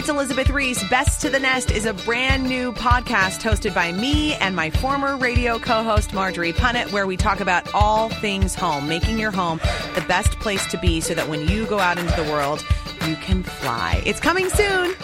It's Elizabeth Reese. Best to the Nest is a brand new podcast hosted by me and my former radio co host, Marjorie Punnett, where we talk about all things home, making your home the best place to be so that when you go out into the world, you can fly. It's coming soon.